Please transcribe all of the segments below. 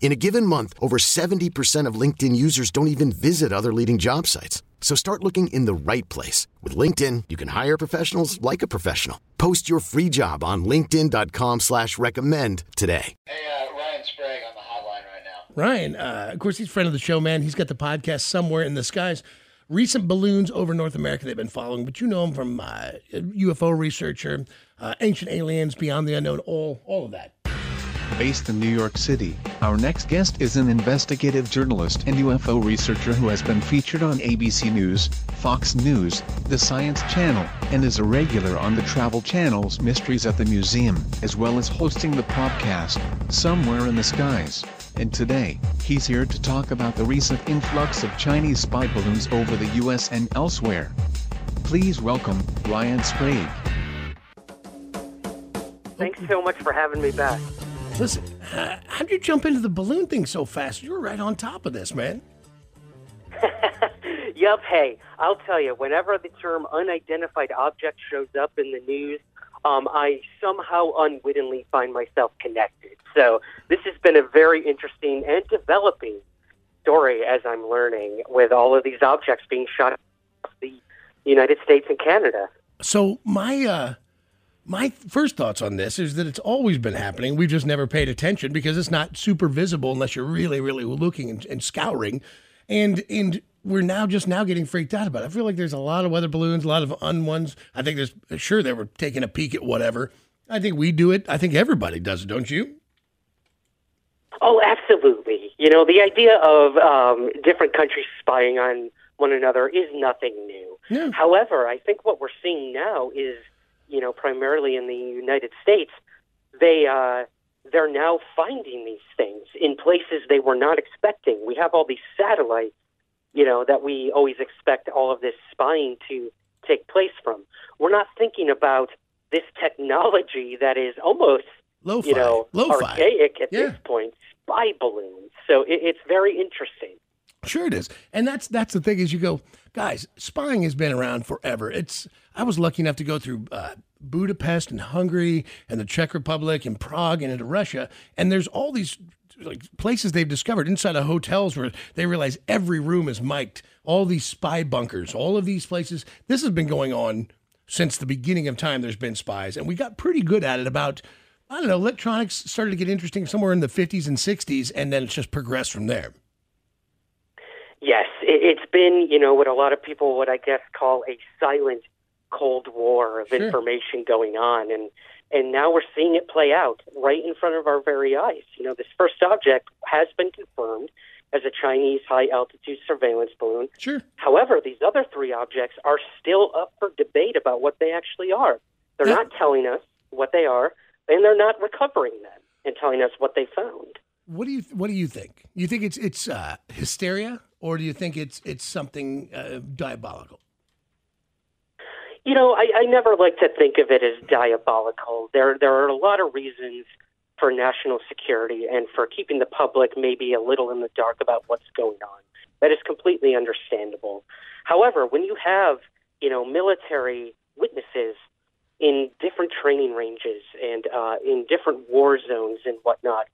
In a given month, over 70% of LinkedIn users don't even visit other leading job sites. So start looking in the right place. With LinkedIn, you can hire professionals like a professional. Post your free job on linkedin.com slash recommend today. Hey, uh, Ryan Sprague on the hotline right now. Ryan, uh, of course, he's a friend of the show, man. He's got the podcast Somewhere in the Skies. Recent balloons over North America they've been following, but you know him from uh, UFO researcher, uh, ancient aliens, beyond the unknown, all all of that. Based in New York City, our next guest is an investigative journalist and UFO researcher who has been featured on ABC News, Fox News, The Science Channel, and is a regular on the Travel Channel's Mysteries at the Museum, as well as hosting the podcast, Somewhere in the Skies. And today, he's here to talk about the recent influx of Chinese spy balloons over the US and elsewhere. Please welcome Ryan Sprague. Thanks so much for having me back. Listen, how'd you jump into the balloon thing so fast? You were right on top of this, man. Yup, hey, I'll tell you, whenever the term unidentified object shows up in the news, um, I somehow unwittingly find myself connected. So this has been a very interesting and developing story as I'm learning with all of these objects being shot across the United States and Canada. So my uh, my first thoughts on this is that it's always been happening. We've just never paid attention because it's not super visible unless you're really, really looking and, and scouring. And and we're now just now getting freaked out about it. I feel like there's a lot of weather balloons, a lot of un ones. I think there's sure they were taking a peek at whatever. I think we do it. I think everybody does it, don't you? Oh, absolutely. You know, the idea of um, different countries spying on one another is nothing new. Yeah. However, I think what we're seeing now is, you know, primarily in the United States, they uh, they're now finding these things in places they were not expecting. We have all these satellites, you know, that we always expect all of this spying to take place from. We're not thinking about this technology that is almost, Lo-fi. you know, Lo-fi. archaic at Yeah. this point. Spy balloons. So it, it's very interesting. Sure it is. And that's that's the thing is you go, guys, spying has been around forever. It's I was lucky enough to go through uh, Budapest and Hungary and the Czech Republic and Prague and into Russia and there's all these like places they've discovered inside of hotels where they realize every room is mic'd, all these spy bunkers, all of these places. This has been going on since the beginning of time there's been spies and we got pretty good at it about I don't know, electronics started to get interesting somewhere in the 50s and 60s and then it's just progressed from there. Yes, it, it's been, you know, what a lot of people would I guess call a silent Cold War of Sure. information going on, and and now we're seeing it play out right in front of our very eyes. You know, this first object has been confirmed as a Chinese high altitude surveillance balloon. Sure. However, these other three objects are still up for debate about what they actually are. They're Yeah. not telling us what they are, and they're not recovering them and telling us what they found. What do you What do you think? You think it's it's uh, hysteria, or do you think it's it's something uh, diabolical? You know, I, I never like to think of it as diabolical. There, there are a lot of reasons for national security and for keeping the public maybe a little in the dark about what's going on. That is completely understandable. However, when you have, you know, military witnesses in different training ranges and uh, in different war zones and whatnot,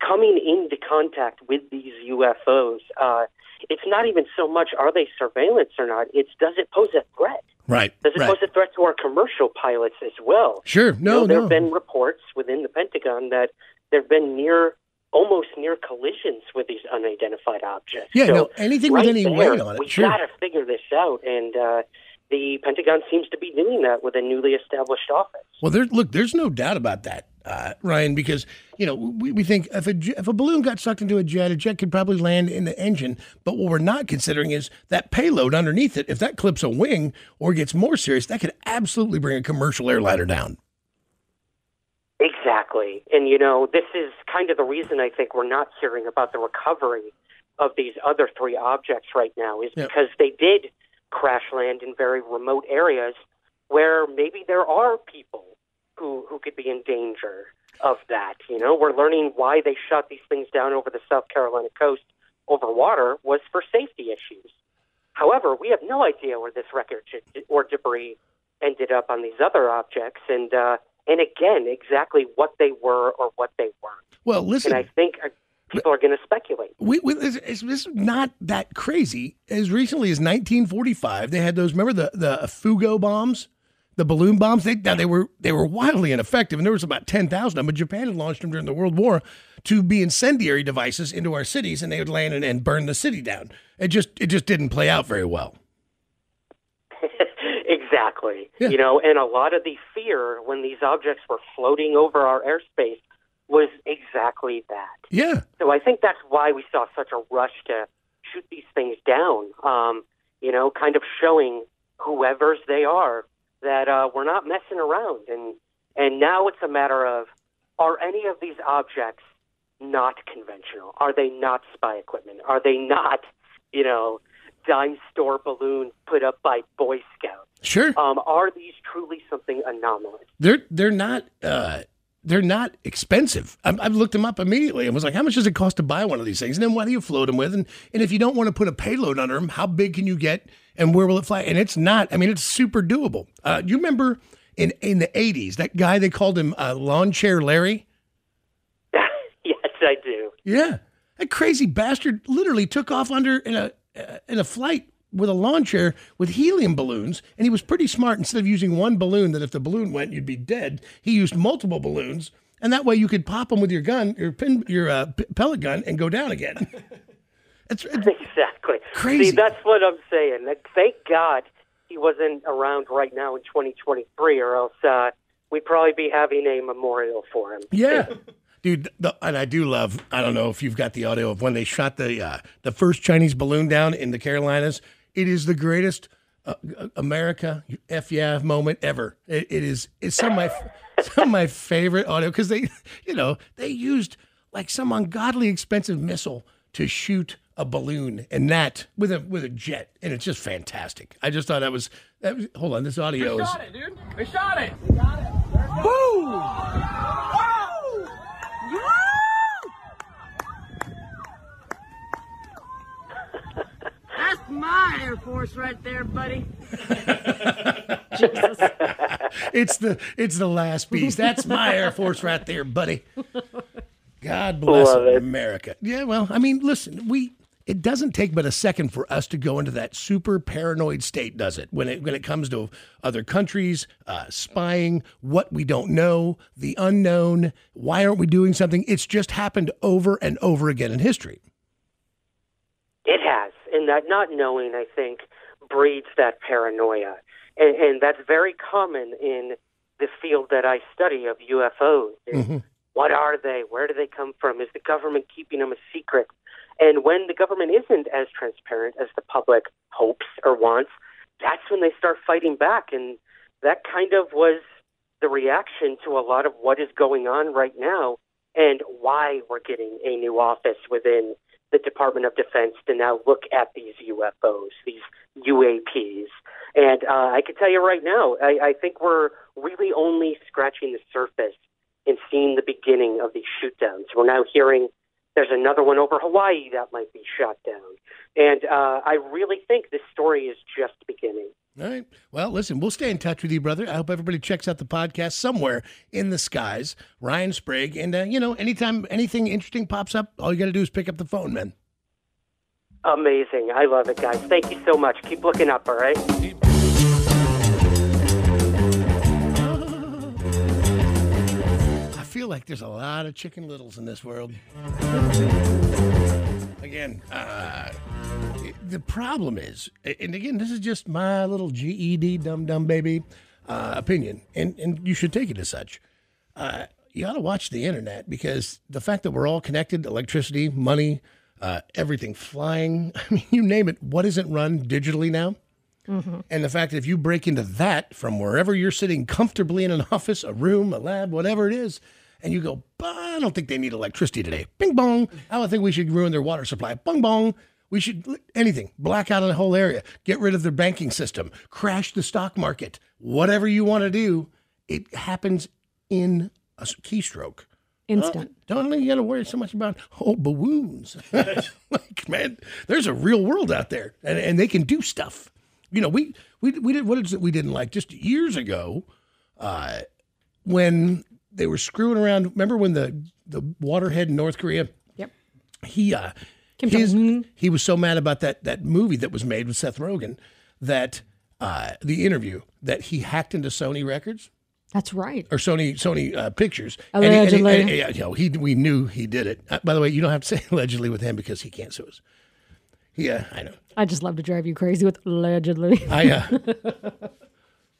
coming into contact with these UFOs, uh, it's not even so much are they surveillance or not. It's does it pose a threat? Right. Does it right. pose a threat to our commercial pilots as well? Sure. You No. know, there no. have been reports within the Pentagon that there have been near, almost near collisions with these unidentified objects. yeah. So no. Anything with right any there, weight on it. We sure. got to figure this out, and uh, the Pentagon seems to be doing that with a newly established office. Well, there, look, there's no doubt about that, uh, Ryan, because you know we, we think if a if a balloon got sucked into a jet, a jet could probably land in the engine. But what we're not considering is that payload underneath it. If that clips a wing or gets more serious, that could absolutely bring a commercial airliner down. Exactly, and you know this is kind of the reason I think we're not hearing about the recovery of these other three objects right now is Yep. because they did crash land in very remote areas where maybe there are people who who could be in danger of that. You know, we're learning why they shot these things down over the South Carolina coast over water was for safety issues. However, we have no idea where this wreckage or debris ended up on these other objects, and uh, and again, exactly what they were or what they weren't. Well, listen, And I think uh, people are going to speculate. we, we, it's, it's, not that crazy. As recently as 1945, they had those. Remember the the Fugo bombs, the balloon bombs. They now they were they were wildly ineffective, and there was about 10,000 of them. But Japan had launched them during the World War to be incendiary devices into our cities, and they would land and, and burn the city down. It just it just didn't play out very well. exactly. Yeah. You know, and a lot of the fear when these objects were floating over our airspace was exactly that. Yeah, So I think that's why we saw such a rush to shoot these things down. Um, you know, kind of showing whoever's they are that uh, we're not messing around. And and now it's a matter of are any of these objects not conventional? Are they not spy equipment? Are they not, you know, dime store balloons put up by Boy Scouts? sure. Um, are these truly something anomalous? they're they're not uh, they're not expensive. i I've looked them up immediately and was like, how much does it cost to buy one of these things? And then what do you float them with? And and if you don't want to put a payload under them, how big can you get? And where will it fly? And it's not. I mean, it's super doable. Uh, you remember in in the '80s that guy they called him uh, Lawn Chair Larry? yes, I do. Yeah, that crazy bastard literally took off under in a uh, in a flight with a lawn chair with helium balloons, and he was pretty smart. Instead of using one balloon, that if the balloon went, you'd be dead. He used multiple balloons, and that way you could pop them with your gun, your pin, your uh, p- pellet gun, and go down again. it's, it's Exactly. Crazy. See, that's what I'm saying. Like, Thank God he wasn't around right now in 2023, or else uh, we'd probably be having a memorial for him. Yeah. Dude, the, and I do love. I don't know if you've got the audio of when they shot the uh, the first Chinese balloon down in the Carolinas. It is the greatest uh, America f yeah moment ever. It, it is. It's some of my some of my favorite audio because they, you know, they used like some ungodly expensive missile to shoot a balloon and that with a with a jet, and it's just fantastic. I just thought that was that. Was, hold on, this audio we is. it, dude. We shot it. We got it. Woo! Woo! That's my Air Force right there, buddy. Jesus. It's the it's the last piece. That's my Air Force right there, buddy. God bless America. Yeah, well, I mean, listen, we it doesn't take but a second for us to go into that super paranoid state, does it? When it when it comes to other countries, uh, spying, what we don't know, the unknown, why aren't we doing something? It's just happened over and over again in history. It has, and that not knowing, I think, breeds that paranoia, and, and that's very common in the field that I study of UFOs. is What are they? Where do they come from? Is the government keeping them a secret? And when the government isn't as transparent as the public hopes or wants, that's when they start fighting back, and that kind of was the reaction to a lot of what is going on right now and why we're getting a new office within the Department of Defense to now look at these UFOs, these UAPs. And uh, I can tell you right now, I, I think we're really only scratching the surface and seeing the beginning of these shoot downs. We're now hearing there's another one over Hawaii that might be shot down. And uh, I really think this story is just beginning. All right. Well, listen, we'll stay in touch with you, brother. I hope everybody checks out the podcast somewhere in the skies. Ryan Sprague. And, uh, you know, anytime anything interesting pops up, all you got to do is pick up the phone, man. Amazing. I love it, guys. Thank you so much. Keep looking up, all right? Feel like there's a lot of chicken littles in this world. Again, uh, The problem is, and again, this is just my little GED dumb dumb baby uh, opinion, and and you should take it as such. Uh, you ought to watch the internet because the fact that we're all connected, electricity, money, uh, everything flying. I mean, you name it. What isn't run digitally now? And the fact that if you break into that from wherever you're sitting comfortably in an office, a room, a lab, whatever it is, and you go, I don't think they need electricity today. Bing bong. I don't think we should ruin their water supply. Bong bong. We should anything, black out the whole area, get rid of their banking system, crash the stock market, whatever you want to do. It happens in a keystroke. Instant. Don't think you got to worry so much about oh balloons. like man, there's a real world out there, and, and they can do stuff. You know, we we we did what is it we didn't like just years ago, uh, when they were screwing around. Remember when the the waterhead in North Korea? Yep. He uh, Kim his, he was so mad about that that movie that was made with Seth Rogen that uh, the interview that he hacked into Sony Records That's right. or Sony Sony uh, Pictures. Allegedly. And he, and he, and, you know, he we knew he did it. Uh, by the way, you don't have to say allegedly with him because he can't sue us. Yeah, I know. I just love to drive you crazy with allegedly. I uh,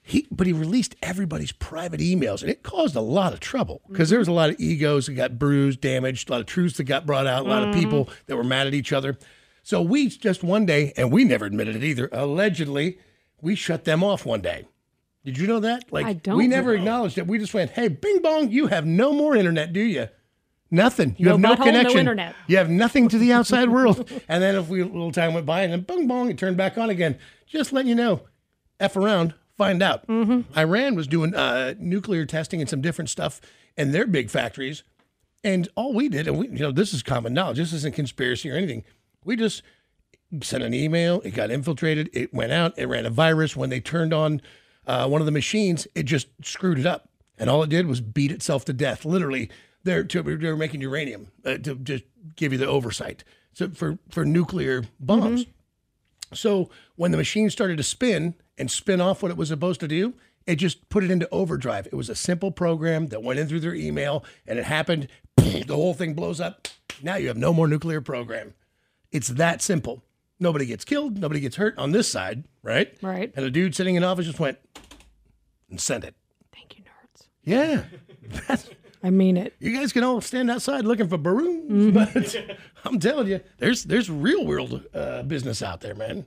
he but he released everybody's private emails and it caused a lot of trouble because there was a lot of egos that got bruised, damaged, a lot of truths that got brought out, a lot of mm-hmm. people that were mad at each other. So we just one day, and we never admitted it either. Allegedly, we shut them off one day. Did you know that? Like I don't we never know. acknowledged it. We just went, "Hey, Bing Bong, you have no more internet, do you?" Nothing. You No have no butthole, no connection. internet. You have nothing to the outside world. And then if we a little time went by and then bong bong, it turned back on again. Just letting you know, f around, find out. Iran was doing uh, nuclear testing and some different stuff in their big factories, and all we did, and we, you know, this is common knowledge. This isn't conspiracy or anything. We just sent an email. It got infiltrated. It went out. It ran a virus. When they turned on uh, one of the machines, it just screwed it up, and all it did was beat itself to death. Literally, they're to, they're making uranium uh, to just give you the oversight. So for for nuclear bombs. So when the machine started to spin and spin off what it was supposed to do, it just put it into overdrive. It was a simple program that went in through their email, and it happened. The whole thing blows up. Now you have no more nuclear program. It's that simple. Nobody gets killed. Nobody gets hurt on this side, right? Right. And a dude sitting in office just went and sent it. Thank you, nerds. Yeah. That's, I mean it. you guys can all stand outside looking for balloons, but I'm telling you, there's there's real world uh, business out there, man.